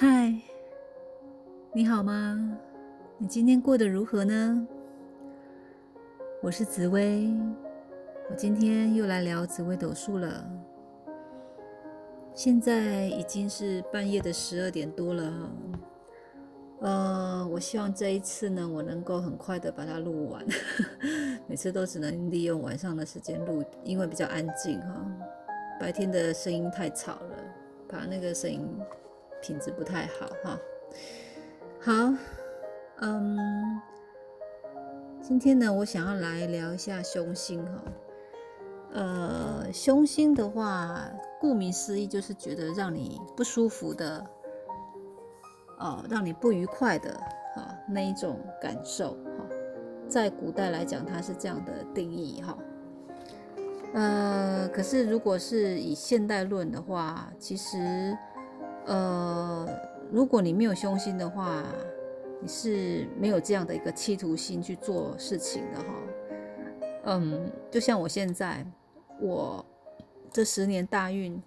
嗨，你好吗？你今天过得如何呢？我是紫薇，我今天又来聊紫薇斗数了。现在已经是半夜的十二点多了，呃，我希望这一次呢，我能够很快的把它录完。每次都只能利用晚上的时间录，因为比较安静哈。白天的声音太吵了，把那个声音品质不太好哈。好，嗯，今天呢，我想要来聊一下凶星哈。呃，凶星的话，顾名思义就是觉得让你不舒服的，哦，让你不愉快的哈那一种感受哈。在古代来讲，它是这样的定义哈。呃，可是如果是以现代论的话，其实，呃，如果你没有凶心的话，你是没有这样的一个企图心去做事情的哈。嗯，就像我现在，我这十年大运，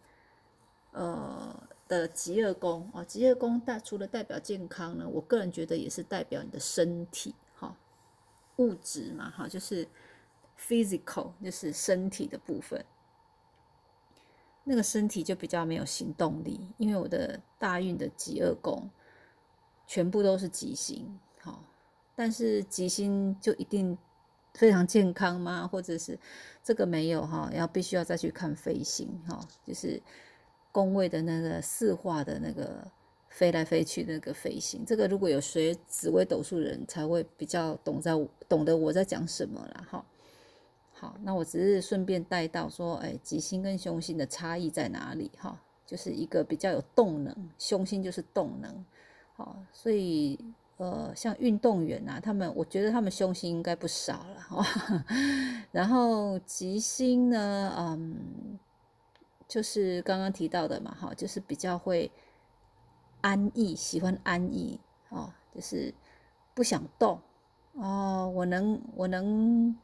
呃的极恶宫啊，极恶宫代除了代表健康呢，我个人觉得也是代表你的身体哈，物质嘛哈，就是。physical 就是身体的部分，那个身体就比较没有行动力，因为我的大运的极恶宫全部都是吉星，好，但是吉星就一定非常健康吗？或者是这个没有哈？要必须要再去看飞星哈，就是宫位的那个四化的那个飞来飞去那个飞星，这个如果有学紫微斗数人才会比较懂在懂得我在讲什么了哈。好，那我只是顺便带到说，哎，吉星跟凶星的差异在哪里？哈，就是一个比较有动能，凶星就是动能。好，所以呃，像运动员啊，他们我觉得他们凶星应该不少了。然后吉星呢，嗯，就是刚刚提到的嘛，哈，就是比较会安逸，喜欢安逸，哦，就是不想动。哦，我能，我能。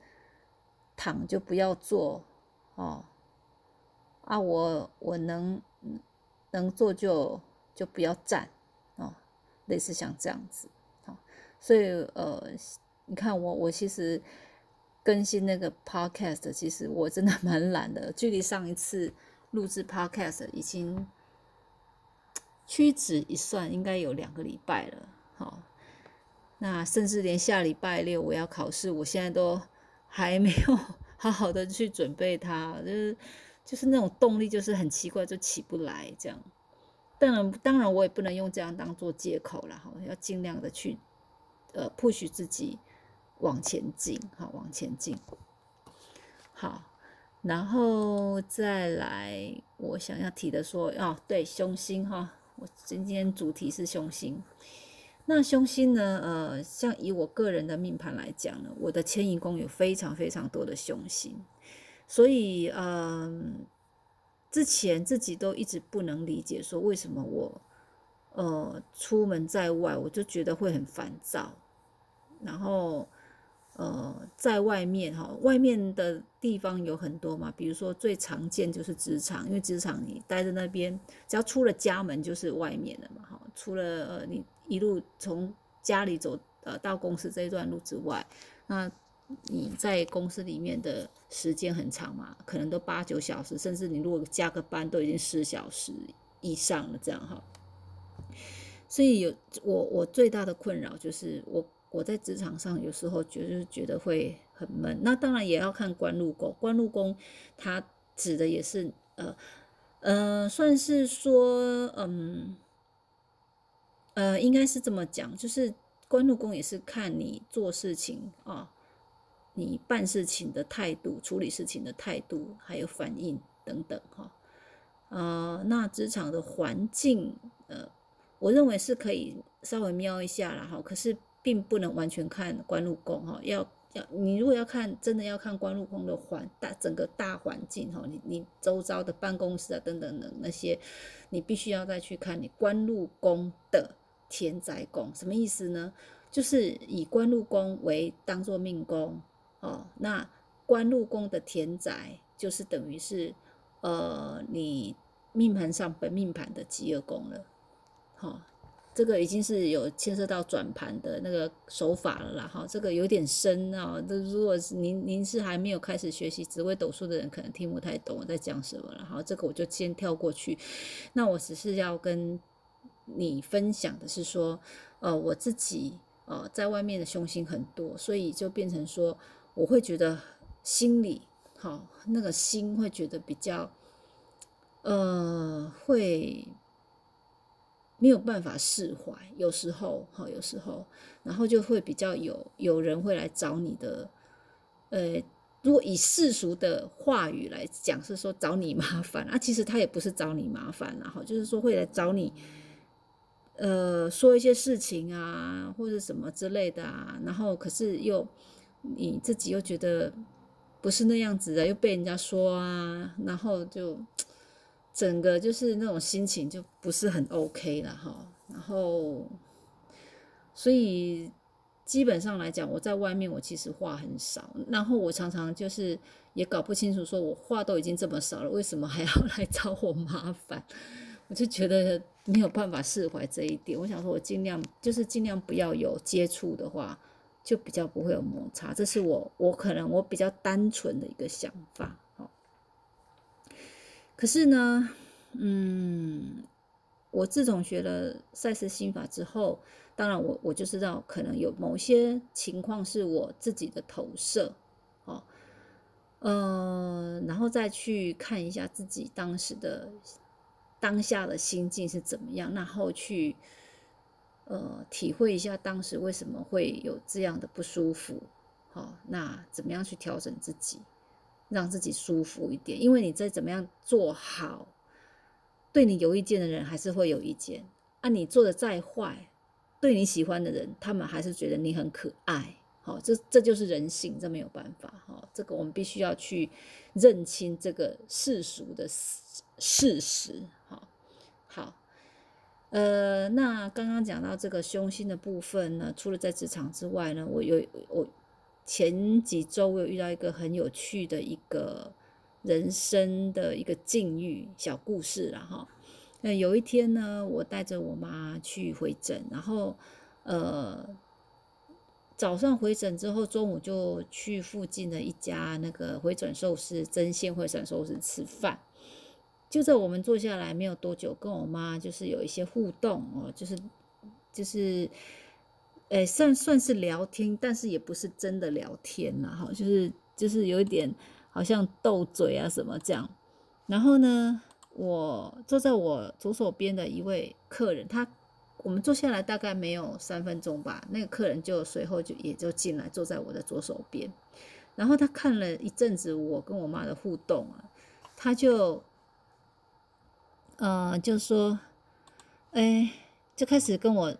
躺就不要坐，哦，啊，我我能能坐就就不要站，哦，类似像这样子，好，所以呃，你看我我其实更新那个 podcast，其实我真的 蛮懒的，距离上一次录制 podcast 已经屈指一算，应该有两个礼拜了，好，那甚至连下礼拜六我要考试，我现在都。还没有 好好的去准备它，就是就是那种动力，就是很奇怪，就起不来这样。当然，当然我也不能用这样当做借口了哈，要尽量的去呃 push 自己往前进，好往前进。好，然后再来我想要提的说，哦，对，凶星哈，我今天主题是凶星。那凶星呢？呃，像以我个人的命盘来讲呢，我的迁移宫有非常非常多的凶星，所以嗯，之前自己都一直不能理解，说为什么我呃出门在外，我就觉得会很烦躁，然后呃在外面哈，外面的地方有很多嘛，比如说最常见就是职场，因为职场你待在那边，只要出了家门就是外面的嘛，哈，除了呃你。一路从家里走呃到公司这一段路之外，那你在公司里面的时间很长嘛，可能都八九小时，甚至你如果加个班都已经十小时以上了这样哈。所以有我我最大的困扰就是我我在职场上有时候觉得觉得会很闷。那当然也要看官禄宫，官禄宫它指的也是呃呃算是说嗯。呃，应该是这么讲，就是官禄宫也是看你做事情啊，你办事情的态度、处理事情的态度，还有反应等等哈。呃，那职场的环境，呃，我认为是可以稍微瞄一下啦哈，可是并不能完全看官禄宫哈，要要你如果要看真的要看官禄宫的环大整个大环境哈，你你周遭的办公室啊等等的那些，你必须要再去看你官禄宫的。田宅宫什么意思呢？就是以官禄宫为当做命宫哦。那官禄宫的田宅就是等于是呃你命盘上本命盘的吉厄宫了。好，这个已经是有牵涉到转盘的那个手法了啦，哈，这个有点深啊。这如果是您您是还没有开始学习紫微斗数的人，可能听不太懂我在讲什么了，哈，这个我就先跳过去。那我只是要跟你分享的是说，呃，我自己呃在外面的凶星很多，所以就变成说，我会觉得心里好那个心会觉得比较。呃，会没有办法释怀，有时候哈，有时候，然后就会比较有有人会来找你的，呃，如果以世俗的话语来讲，是说找你麻烦啊，其实他也不是找你麻烦，然后就是说会来找你，呃，说一些事情啊，或者什么之类的啊，然后可是又你自己又觉得不是那样子的，又被人家说啊，然后就。整个就是那种心情就不是很 OK 了哈，然后，所以基本上来讲，我在外面我其实话很少，然后我常常就是也搞不清楚，说我话都已经这么少了，为什么还要 来找我麻烦？我就觉得没有办法释怀这一点。我想说，我尽量就是尽量不要有接触的话，就比较不会有摩擦。这是我我可能我比较单纯的一个想法。可是呢，嗯，我自从学了赛斯心法之后，当然我我就知道可能有某些情况是我自己的投射，哦，呃，然后再去看一下自己当时的当下的心境是怎么样，然后去呃体会一下当时为什么会有这样的不舒服，好，那怎么样去调整自己？让自己舒服一点，因为你再怎么样做好，对你有意见的人还是会有意见啊。你做的再坏，对你喜欢的人，他们还是觉得你很可爱。好，这这就是人性，这没有办法。哈，这个我们必须要去认清这个世俗的事实。呃，那刚刚讲到这个凶星的部分呢，除了在职场之外呢，我有我。前几周我有遇到一个很有趣的一个人生的一个境遇小故事了哈。那有一天呢，我带着我妈去回诊，然后呃早上回诊之后，中午就去附近的一家那个回转寿司针线回转寿司吃饭。就在我们坐下来没有多久，跟我妈就是有一些互动哦，就是就是。诶，算算是聊天，但是也不是真的聊天呐，哈，就是就是有一点好像斗嘴啊什么这样。然后呢，我坐在我左手边的一位客人，他我们坐下来大概没有三分钟吧，那个客人就随后就也就进来坐在我的左手边。然后他看了一阵子我跟我妈的互动啊，他就呃就说，哎，就开始跟我。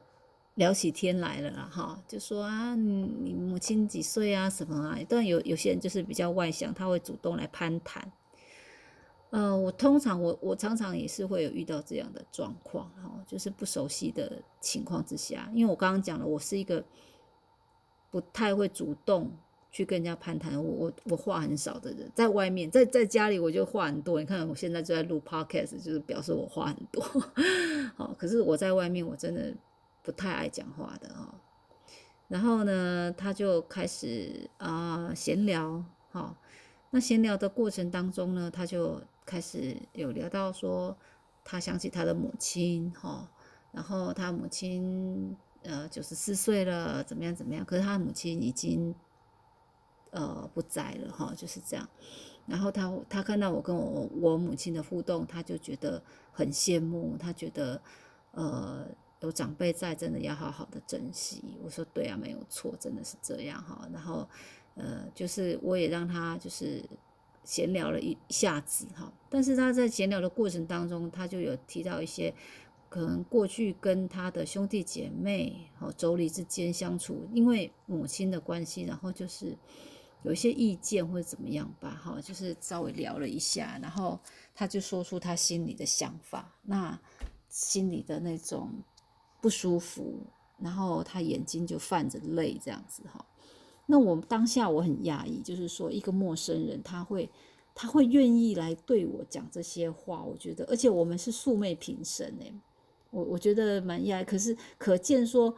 聊起天来了啦，哈，就说啊，你母亲几岁啊，什么啊？但有有些人就是比较外向，他会主动来攀谈。呃，我通常我我常常也是会有遇到这样的状况，哈，就是不熟悉的情况之下，因为我刚刚讲了，我是一个不太会主动去跟人家攀谈，我我我话很少的人，在外面，在在家里我就话很多。你看我现在就在录 podcast，就是表示我话很多，好，可是我在外面我真的。不太爱讲话的哦，然后呢，他就开始啊闲聊，哦，那闲聊的过程当中呢，他就开始有聊到说，他想起他的母亲，哈，然后他母亲呃九十四岁了，怎么样怎么样，可是他母亲已经呃不在了，哈，就是这样，然后他他看到我跟我我母亲的互动，他就觉得很羡慕，他觉得呃。有长辈在，真的要好好的珍惜。我说对啊，没有错，真的是这样哈。然后，呃，就是我也让他就是闲聊了一下子哈。但是他在闲聊的过程当中，他就有提到一些可能过去跟他的兄弟姐妹和妯娌之间相处，因为母亲的关系，然后就是有一些意见或者怎么样吧，哈，就是稍微聊了一下，然后他就说出他心里的想法，那心里的那种。不舒服，然后他眼睛就泛着泪，这样子哈。那我当下我很讶异，就是说一个陌生人他会他会愿意来对我讲这些话，我觉得，而且我们是素昧平生哎，我我觉得蛮讶，可是可见说，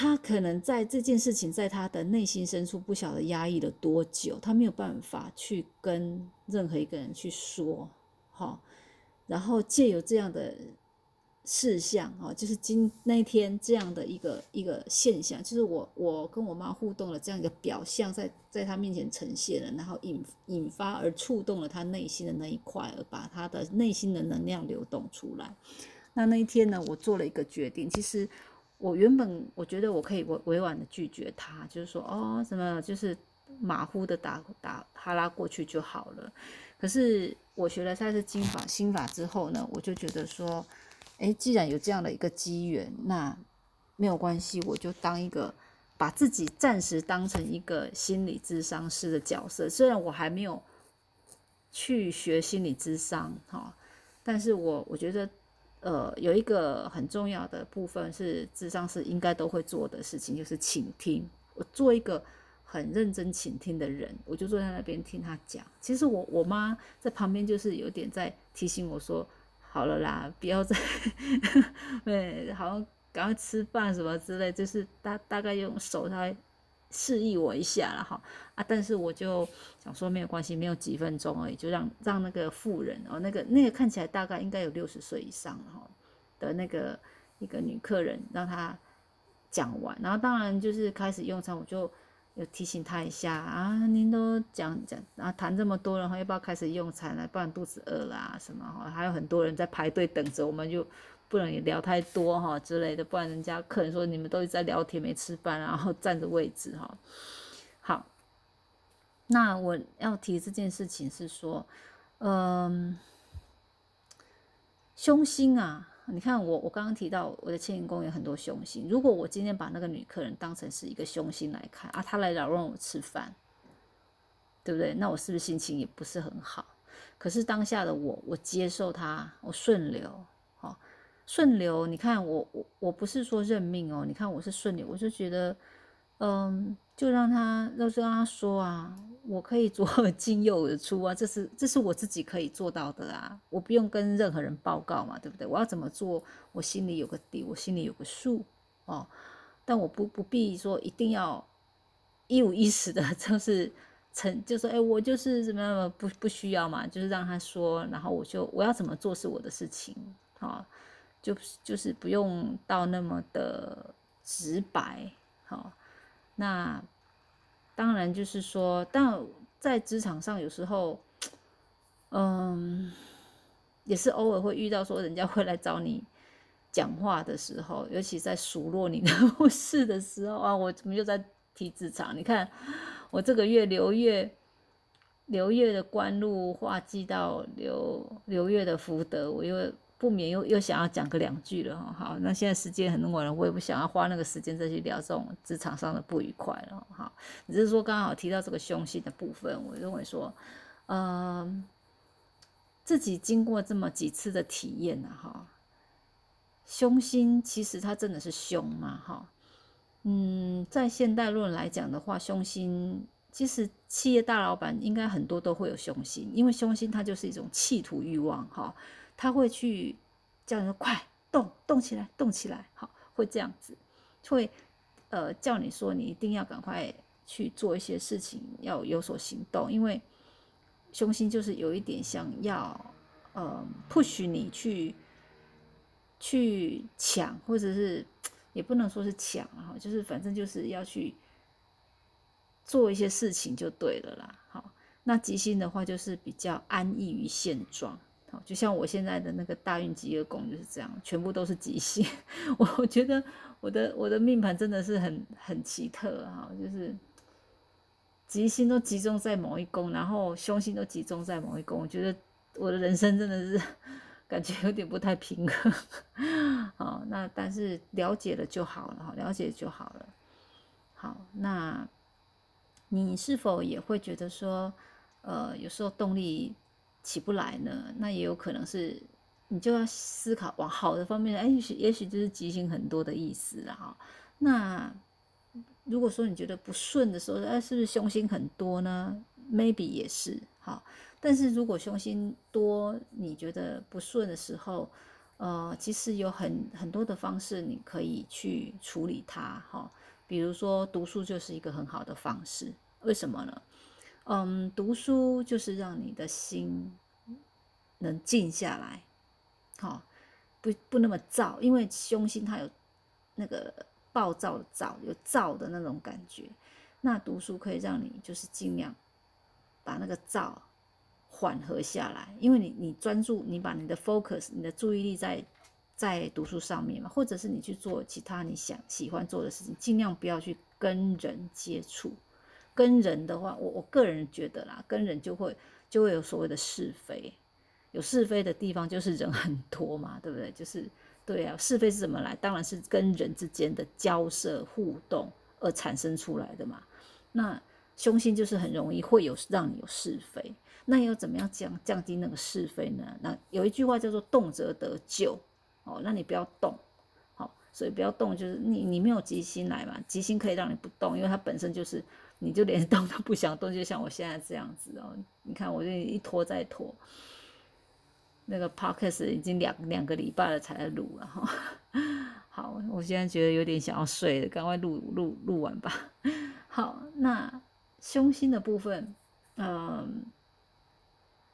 他可能在这件事情在他的内心深处不晓得压抑了多久，他没有办法去跟任何一个人去说，好，然后借由这样的。事项啊，就是今那一天这样的一个一个现象，就是我我跟我妈互动的这样一个表象，在在他面前呈现了，然后引引发而触动了他内心的那一块，而把他的内心的能量流动出来。那那一天呢，我做了一个决定。其实我原本我觉得我可以委委婉的拒绝他，就是说哦什么，就是马虎的打打哈拉过去就好了。可是我学了赛斯经法心法之后呢，我就觉得说。哎，既然有这样的一个机缘，那没有关系，我就当一个把自己暂时当成一个心理智商师的角色。虽然我还没有去学心理智商，哈，但是我我觉得，呃，有一个很重要的部分是智商师应该都会做的事情，就是倾听。我做一个很认真倾听的人，我就坐在那边听他讲。其实我我妈在旁边就是有点在提醒我说。好了啦，不要再，对，好像赶快吃饭什么之类，就是大大概用手来示意我一下了哈啊，但是我就想说没有关系，没有几分钟而已，就让让那个妇人哦，那个那个看起来大概应该有六十岁以上哈的那个一个女客人，让她讲完，然后当然就是开始用餐，我就。有提醒她一下啊，您都讲讲啊，谈这么多，然后要不要开始用餐了？不然肚子饿啦什么哈？还有很多人在排队等着，我们就不能也聊太多哈之类的，不然人家客人说你们都在聊天没吃饭，然后占着位置哈。好，那我要提这件事情是说，嗯，凶心啊。你看我，我刚刚提到我的牵引宫有很多凶星。如果我今天把那个女客人当成是一个凶星来看啊，她来扰乱我吃饭，对不对？那我是不是心情也不是很好？可是当下的我，我接受她，我顺流，顺流。你看我，我我不是说认命哦。你看我是顺流，我就觉得，嗯。就让他，就让他说啊，我可以左耳进右耳出啊，这是这是我自己可以做到的啊，我不用跟任何人报告嘛，对不对？我要怎么做，我心里有个底，我心里有个数哦。但我不不必说一定要一五一十的，就是成，就说哎，我就是怎么样，不不需要嘛，就是让他说，然后我就我要怎么做是我的事情，好，就就是不用到那么的直白，好。那当然就是说，但在职场上有时候，嗯，也是偶尔会遇到说人家会来找你讲话的时候，尤其在数落你的事的时候啊，我怎么又在提职场？你看我这个月流月流月的官禄化忌到流流月的福德，我又。不免又又想要讲个两句了哈，好，那现在时间很晚了，我也不想要花那个时间再去聊这种职场上的不愉快了哈。只是说刚好提到这个凶性的部分，我认为说，嗯，自己经过这么几次的体验呢，哈，凶心其实它真的是凶嘛，哈，嗯，在现代论来讲的话，凶心其实企业大老板应该很多都会有凶心，因为凶心它就是一种企图欲望，哈。他会去叫你说快动动起来动起来，好会这样子，会呃叫你说你一定要赶快去做一些事情，要有所行动，因为凶心就是有一点想要呃 push 你去去抢，或者是也不能说是抢哈，就是反正就是要去做一些事情就对了啦。好，那吉星的话就是比较安逸于现状。就像我现在的那个大运吉厄宫就是这样，全部都是吉星。我我觉得我的我的命盘真的是很很奇特哈，就是吉星都集中在某一宫，然后凶星都集中在某一宫。我觉得我的人生真的是 感觉有点不太平衡。好，那但是了解了就好了，了解就好了。好，那你是否也会觉得说，呃，有时候动力？起不来呢，那也有可能是你就要思考往好的方面，哎，也许也许就是吉星很多的意思了哈。那如果说你觉得不顺的时候，哎，是不是凶星很多呢？Maybe 也是好。但是如果凶星多，你觉得不顺的时候，呃，其实有很很多的方式你可以去处理它，哈，比如说读书就是一个很好的方式。为什么呢？嗯，读书就是让你的心能静下来，好，不不那么躁，因为凶心它有那个暴躁的躁，有躁的那种感觉。那读书可以让你就是尽量把那个躁缓和下来，因为你你专注，你把你的 focus，你的注意力在在读书上面嘛，或者是你去做其他你想喜欢做的事情，尽量不要去跟人接触。跟人的话，我我个人觉得啦，跟人就会就会有所谓的是非，有是非的地方就是人很多嘛，对不对？就是对啊，是非是怎么来？当然是跟人之间的交涉互动而产生出来的嘛。那凶心就是很容易会有让你有是非，那要怎么样降降低那个是非呢？那有一句话叫做动则得救哦，那你不要动，好，所以不要动，就是你你没有吉星来嘛，吉星可以让你不动，因为它本身就是。你就连动都不想动，就像我现在这样子哦。你看，我就一拖再拖，那个 podcast 已经两两个礼拜了才录了哈。好，我现在觉得有点想要睡了，赶快录录录完吧。好，那凶心的部分，嗯，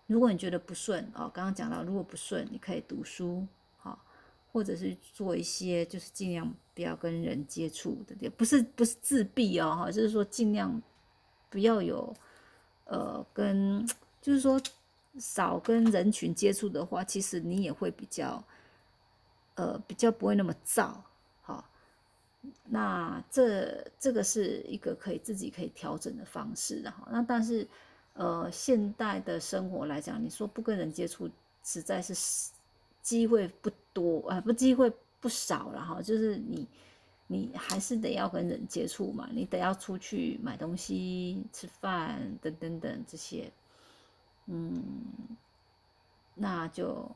如果你觉得不顺哦，刚刚讲到，如果不顺，你可以读书。或者是做一些，就是尽量不要跟人接触的，不是不是自闭哦，哈，就是说尽量不要有，呃，跟就是说少跟人群接触的话，其实你也会比较，呃，比较不会那么燥，好，那这这个是一个可以自己可以调整的方式，哈，那但是呃，现代的生活来讲，你说不跟人接触，实在是。机会不多啊，不机会不少了哈。就是你，你还是得要跟人接触嘛，你得要出去买东西、吃饭等等等这些，嗯，那就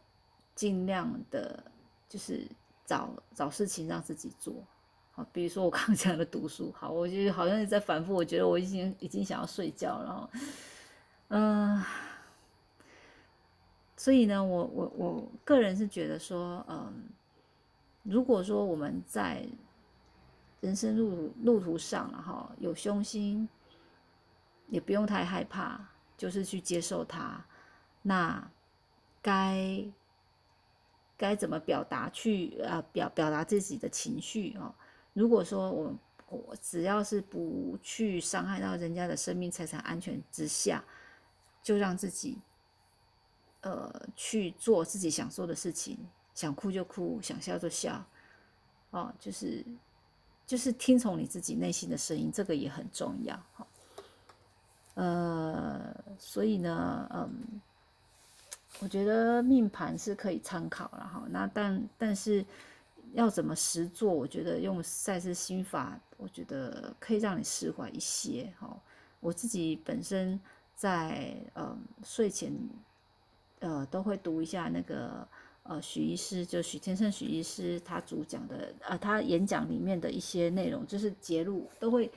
尽量的，就是找找事情让自己做。好，比如说我刚 讲的读书，好，我就好像在反复，我觉得我已经已经想要睡觉了，嗯。所以呢，我我我个人是觉得说，嗯，如果说我们在人生路路途上，了哈有凶心，也不用太害怕，就是去接受它。那该该怎么表达去呃表表达自己的情绪哦？如果说我我只要是不去伤害到人家的生命财产安全之下，就让自己。呃，去做自己想做的事情，想哭就哭，想笑就笑，哦，就是就是听从你自己内心的声音，这个也很重要哈。呃，所以呢，嗯，我觉得命盘是可以参考了哈。那但但是要怎么实做？我觉得用赛斯心法，我觉得可以让你释怀一些哈。我自己本身在嗯睡前。呃，都会读一下那个呃许医师，就许天胜许医师他主讲的呃，他演讲里面的一些内容，就是揭露都会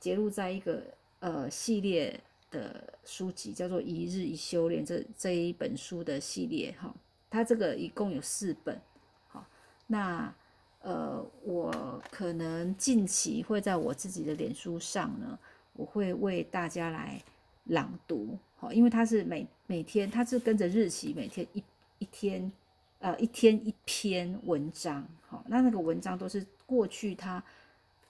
揭露在一个呃系列的书籍，叫做《一日一修炼》这这一本书的系列哈。它这个一共有四本，好，那呃我可能近期会在我自己的脸书上呢，我会为大家来朗读。好，因为它是每每天，它是跟着日期，每天一一天，呃，一天一篇文章。好，那那个文章都是过去他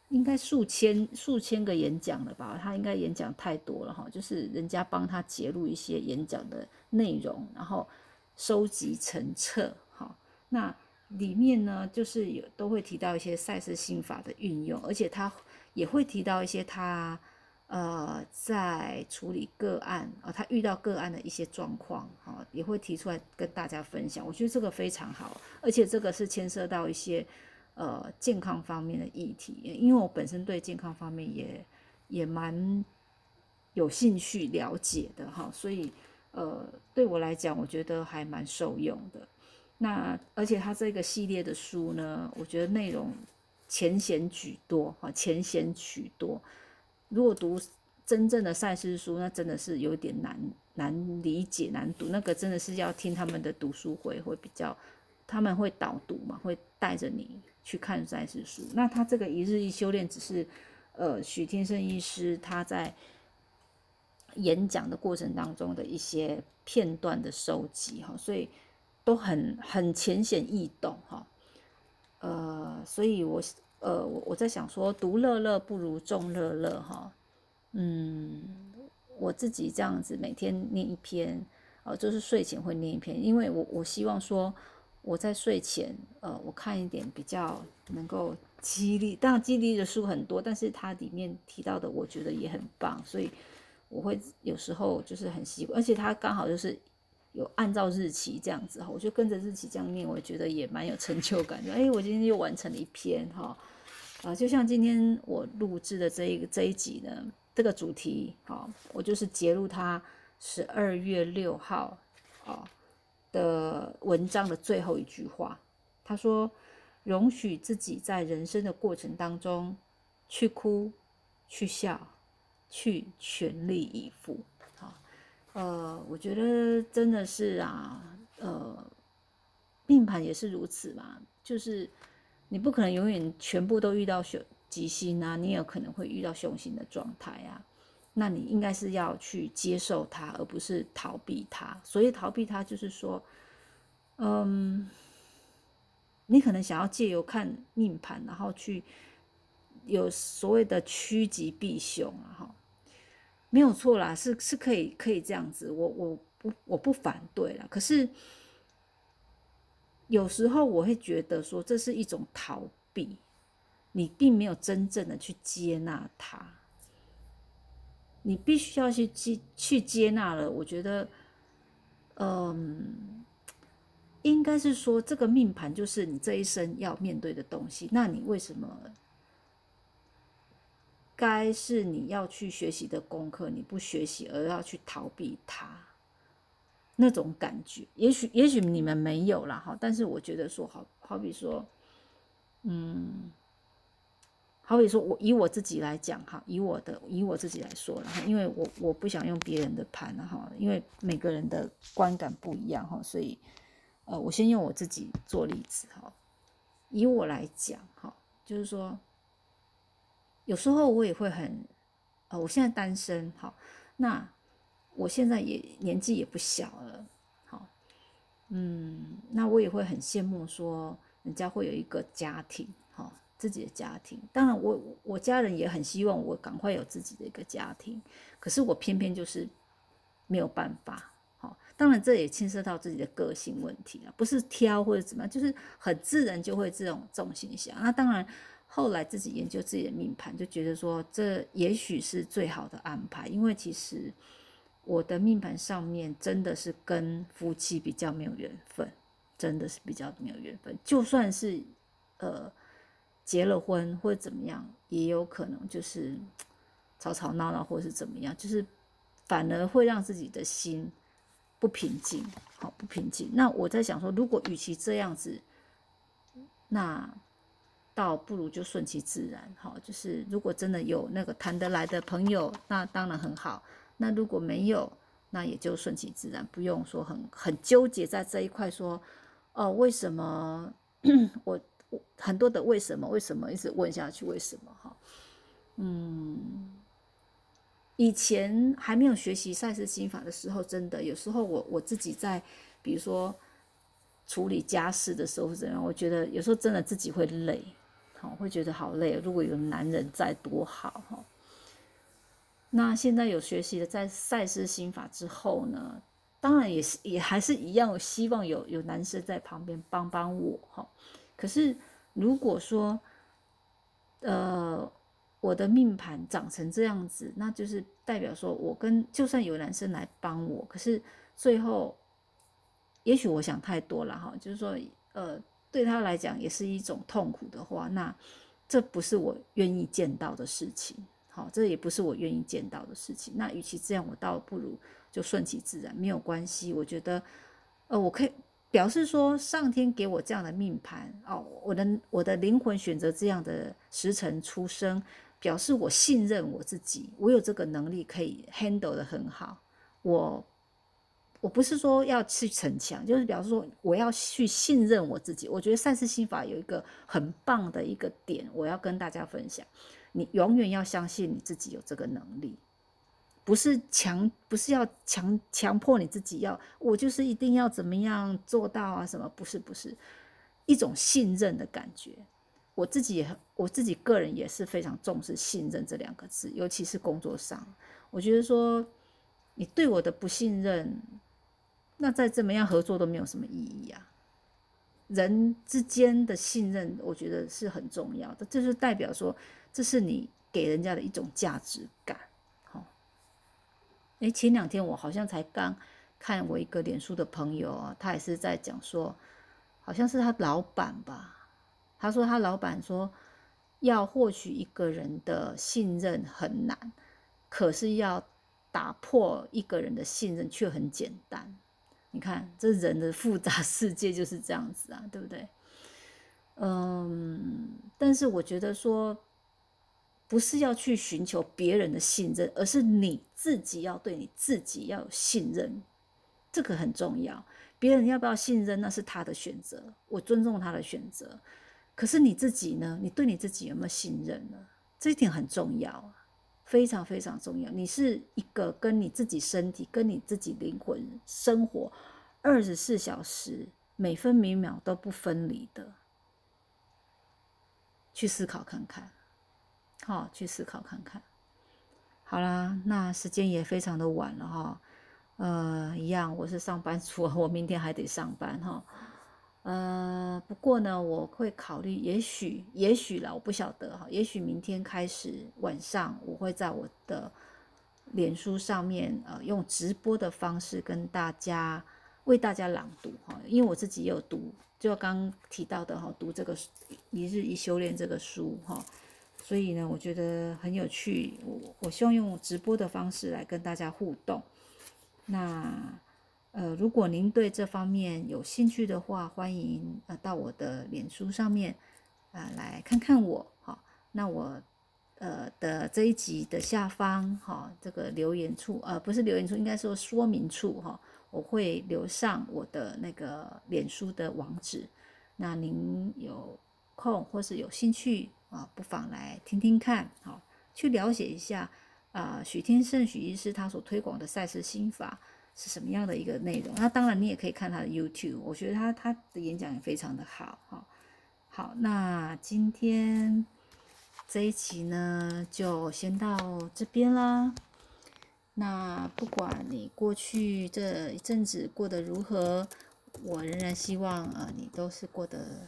应该数千数千个演讲了吧？他应该演讲太多了哈，就是人家帮他揭录一些演讲的内容，然后收集成册。好，那里面呢，就是有都会提到一些赛事心法的运用，而且他也会提到一些他。呃，在处理个案啊，他遇到个案的一些状况，哈，也会提出来跟大家分享。我觉得这个非常好，而且这个是牵涉到一些呃健康方面的议题，因为我本身对健康方面也也蛮有兴趣了解的哈，所以呃，对我来讲，我觉得还蛮受用的。那而且他这个系列的书呢，我觉得内容浅显许多，哈，浅显许多。如果读真正的赛事书，那真的是有点难难理解、难读。那个真的是要听他们的读书会会比较他们会导读嘛，会带着你去看赛事书。那他这个一日一修炼，只是呃许天生医师他在演讲的过程当中的一些片段的收集哈，所以都很很浅显易懂哈。呃，所以我呃我我在想说，独乐乐不如众乐乐哈。嗯，我自己这样子每天念一篇，呃，就是睡前会念一篇，因为我我希望说。我在睡前，呃，我看一点比较能够激励，当然激励的书很多，但是它里面提到的，我觉得也很棒，所以我会有时候就是很习惯，而且它刚好就是有按照日期这样子哈，我就跟着日期这样念，我觉得也蛮有成就感，的哎，我今天又完成了一篇哈，啊，就像今天我录制的这一个这一集呢，这个主题哈，我就是截录它十二月六号啊。的文章的最后一句话，他说：“容许自己在人生的过程当中去哭、去笑、去全力以赴。”呃，我觉得真的是啊，呃，命盘也是如此嘛，就是你不可能永远全部都遇到凶吉星啊，你也可能会遇到凶星的状态啊。那你应该是要去接受它，而不是逃避它。所以逃避它，就是说，嗯，你可能想要借由看命盘，然后去有所谓的趋吉避凶啊，哈，没有错啦，是是可以可以这样子，我我不我不反对啦。可是有时候我会觉得说，这是一种逃避，你并没有真正的去接纳它。你必须要去接去接纳了，我觉得，嗯，应该是说这个命盘就是你这一生要面对的东西。那你为什么该是你要去学习的功课，你不学习而要去逃避它？那种感觉，也许也许你们没有了哈，但是我觉得说好好比说，嗯。好比说，我以我自己来讲哈，以我的以我自己来说，然后因为我我不想用别人的盘哈，因为每个人的观感不一样哈，所以呃，我先用我自己做例子哈。以我来讲哈，就是说，有时候我也会很呃，我现在单身好，那我现在也年纪也不小了，好，嗯，那我也会很羡慕说人家会有一个家庭好。自己的家庭，当然我我家人也很希望我赶快有自己的一个家庭，可是我偏偏就是没有办法。好，当然这也牵涉到自己的个性问题了，不是挑或者怎么样，就是很自然就会这种这种现象。那当然后来自己研究自己的命盘，就觉得说这也许是最好的安排，因为其实我的命盘上面真的是跟夫妻比较没有缘分，真的是比较没有缘分，就算是呃。结了婚或者怎么样，也有可能就是吵吵闹闹，或是怎么样，就是反而会让自己的心不平静，好不平静。那我在想说，如果与其这样子，那倒不如就顺其自然，好，就是如果真的有那个谈得来的朋友，那当然很好。那如果没有，那也就顺其自然，不用说很很纠结在这一块，说哦，为什么 我。很多的为什么？为什么一直问下去？为什么？哈，嗯，以前还没有学习赛事心法的时候，真的有时候我我自己在，比如说处理家事的时候怎样？我觉得有时候真的自己会累，好，会觉得好累。如果有男人在多好哈。那现在有学习了在赛事心法之后呢，当然也是也还是一样，希望有有男生在旁边帮帮我哈。可是，如果说，呃，我的命盘长成这样子，那就是代表说我跟就算有男生来帮我，可是最后，也许我想太多了哈，就是说，呃，对他来讲也是一种痛苦的话，那这不是我愿意见到的事情，好，这也不是我愿意见到的事情。那与其这样，我倒不如就顺其自然，没有关系。我觉得，呃，我可以。表示说，上天给我这样的命盘哦，我的我的灵魂选择这样的时辰出生，表示我信任我自己，我有这个能力可以 handle 的很好，我我不是说要去逞强，就是表示说我要去信任我自己。我觉得善事心法有一个很棒的一个点，我要跟大家分享。你永远要相信你自己有这个能力，不是强，不是要强强迫你自己要，我就是一定要怎么样做到啊？什么？不是，不是一种信任的感觉。我自己也，我自己个人也是非常重视信任这两个字，尤其是工作上，我觉得说你对我的不信任。那再怎么样合作都没有什么意义啊！人之间的信任，我觉得是很重要的，这就是代表说，这是你给人家的一种价值感。好，哎，前两天我好像才刚看我一个脸书的朋友啊，他也是在讲说，好像是他老板吧，他说他老板说，要获取一个人的信任很难，可是要打破一个人的信任却很简单。你看，这人的复杂 世界就是这样子啊，对不对？嗯，但是我觉得说，不是要去寻求别人的信任，而是你自己要对你自己要有信任，这个很重要。别人要不要信任，那是他的选择，我尊重他的选择。可是你自己呢？你对你自己有没有信任呢？这一点很重要。非常非常重要，你是一个跟你自己身体、跟你自己灵魂生活二十四小时、每分每秒都不分离的，去思考看看，好，去思考看看。好啦，那时间也非常的晚了哈，呃，一样，我是上班族，我明天还得上班哈。呃，不过呢，我会考虑，也许，也许啦，我不晓得哈，也许明天开始晚上，我会在我的脸书上面，呃，用直播的方式跟大家为大家朗读哈，因为我自己也有读，就刚提到的哈，读这个一日一修炼这个书哈，所以呢，我觉得很有趣，我我希望用直播的方式来跟大家互动，那。呃，如果您对这方面有兴趣的话，欢迎呃到我的脸书上面啊来看看我哈。那我呃的这一集的下方哈，这个留言处呃不是留言处，应该说说明处哈，我会留上我的那个脸书的网址。那您有空或是有兴趣啊，不妨来听听看，好，去了解一下啊许天胜许医师他所推广的赛事心法。是什么样的一个内容？那当然，你也可以看他的 YouTube，我觉得他他的演讲也非常的好哈。好，那今天这一期呢，就先到这边啦。那不管你过去这一阵子过得如何，我仍然希望啊，你都是过得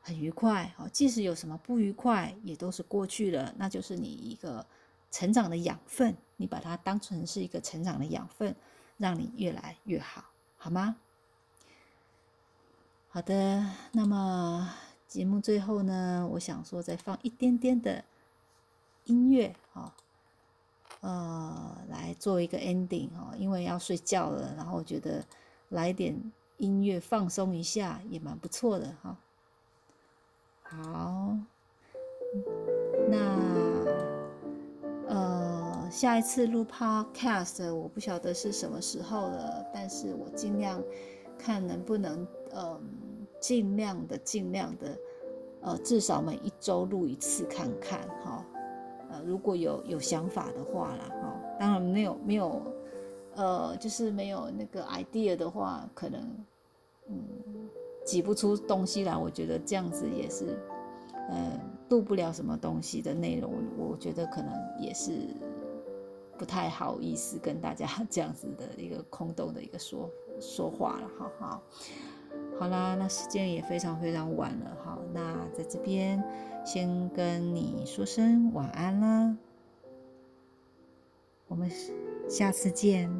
很愉快哦。即使有什么不愉快，也都是过去了，那就是你一个成长的养分，你把它当成是一个成长的养分。让你越来越好，好吗？好的，那么节目最后呢，我想说再放一点点的音乐哈，呃，来做一个 ending 哦，因为要睡觉了，然后我觉得来点音乐放松一下也蛮不错的哈。好，下一次录 podcast 我不晓得是什么时候了，但是我尽量看能不能，嗯，尽量的尽量的，呃，至少每一周录一次看看哈，呃，如果有有想法的话啦，哈，当然没有没有，呃，就是没有那个 idea 的话，可能嗯挤不出东西来，我觉得这样子也是，嗯，录不了什么东西的内容，我觉得可能也是。不太好意思跟大家这样子的一个空洞的一个说说话了，哈哈好啦，那时间也非常非常晚了，好，那在这边先跟你说声晚安啦，我们下次见。